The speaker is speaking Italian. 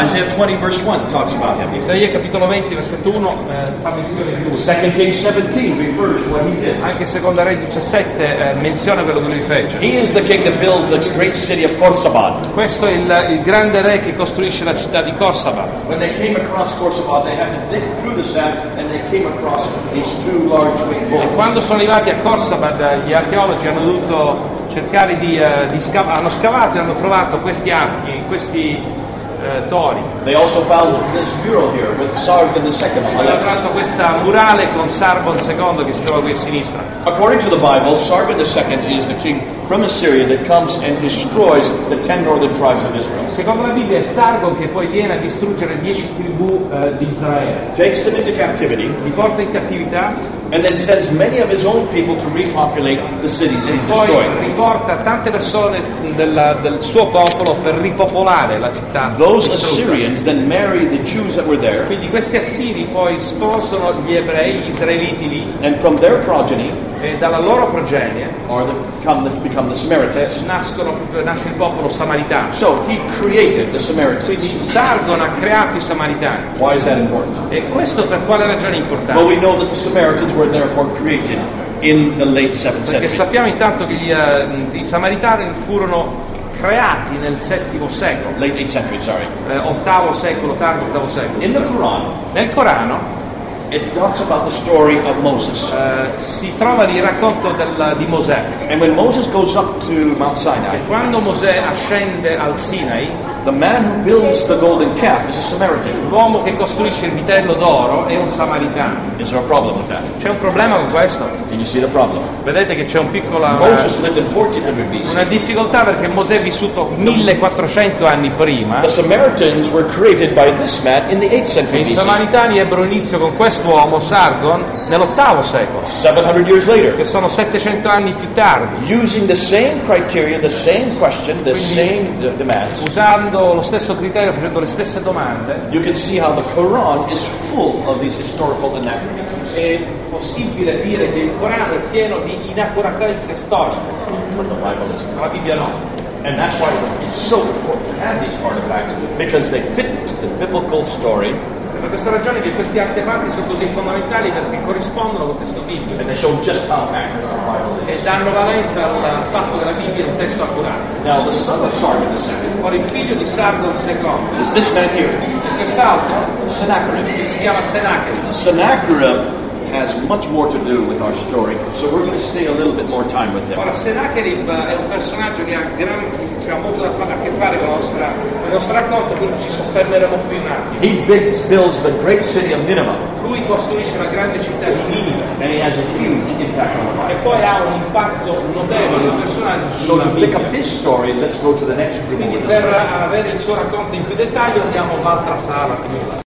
Isaiah 20 verse 1 talks about him. Isaia capitolo 20 versetto 1 eh, fa menzione di lui. 2 Kings 17 refers what he did. Anche seconda Re 17 eh, menziona quello che lui fece. He is the king that builds the great city of Khorsabad. Questo è il, il grande re che costruisce la città di Korsava. When they came across Khorsabad, they had to dig through the sand and they came across these two large great E bulls. quando sono arrivati a Korsavad gli archeologi hanno dovuto cercare di, eh, di scavare, hanno scavato e hanno trovato questi archi, questi eh, Eh, tori. They also found this mural here with Sargon II on the Hanno left. trovato questa murale con Sargon II che si trova qui a sinistra. According to the Bible, Sargon II is the king from Assyria that comes and destroys the ten northern tribes of Israel. Secondo la Bibbia è Sargon che poi viene a distruggere dieci tribù eh, di Israele. Takes them into captivity Li porta in cattività and then sends many of his own people to repopulate the cities e he's poi destroying. riporta tante persone della- del suo popolo per ripopolare la città. Those. Assyrians then marry the Jews that were there, Quindi questi assiri poi sposano gli ebrei, gli israeliti lì, and from their progeny e dalla loro progenie are the, become, become the Samaritans. nascono nasce il popolo samaritano. So he created the Samaritans. Quindi Sargon ha creato i samaritani. Why is that important? E questo per quale ragione è Well, importante? we know that the Samaritans were therefore created in the late 7th Perché century. sappiamo intanto che gli, eh, i samaritani furono creati nel VII secolo, Late 8th century, sorry. eh, ottavo secolo, tardo ottavo secolo. In the Quran, Nel Corano it talks about the story of Moses. eh, si trova il racconto del- di Mosè. And when Moses goes up to Mount Sinai, Quando Mosè ascende al Sinai, the man who builds the golden calf is a Samaritan. l'uomo che costruisce il vitello d'oro è un samaritano. Is there a problem with that? C'è un problema con questo? Can you see the problem? Vedete che c'è un piccolo... Moses lived in 1400 BC. Una difficoltà perché Mosè è vissuto 1400 anni prima The Samaritans were created by this man in the 8th e century i samaritani ebbero inizio con quest'uomo, Sargon, nell'ottavo secolo, 700 years later. che sono 700 anni più tardi, Using the same criteria, the same question, the same uh, demands, usando lo stesso criterio, facendo le stesse domande, you can see how the Quran is full of these historical anachronisms. è possibile dire che il Corano è pieno di inaccuratezze storiche, ma la Bibbia no. And that's why it's so important to have these artifacts because they fit the biblical story per questa ragione che questi artefatti sono così fondamentali perché corrispondono the Bible is. e danno valenza al fatto che la Bibbia è un testo accurato. Now, the son of Sargon II Ora il figlio di Sargon II is this man here, quest'altro Sennacherib. che si chiama Sennacherib. Sennacherib has much more to do with our story, so we're going to stay a little bit more time with him. Ora Sennacherib è un personaggio che ha, gran, cioè, molto da fare, a che fare con, la nostra, con il nostro racconto, quindi ci soffermeremo più un attimo. He builds, builds the great city of Nineveh, Lui costruisce la grande città di Ninive and he has a huge impact on the e poi ha un impatto notevole il personaggio So to pick up his story, let's go to the next room. Quindi per avere il suo racconto in più dettaglio andiamo all'altra sala.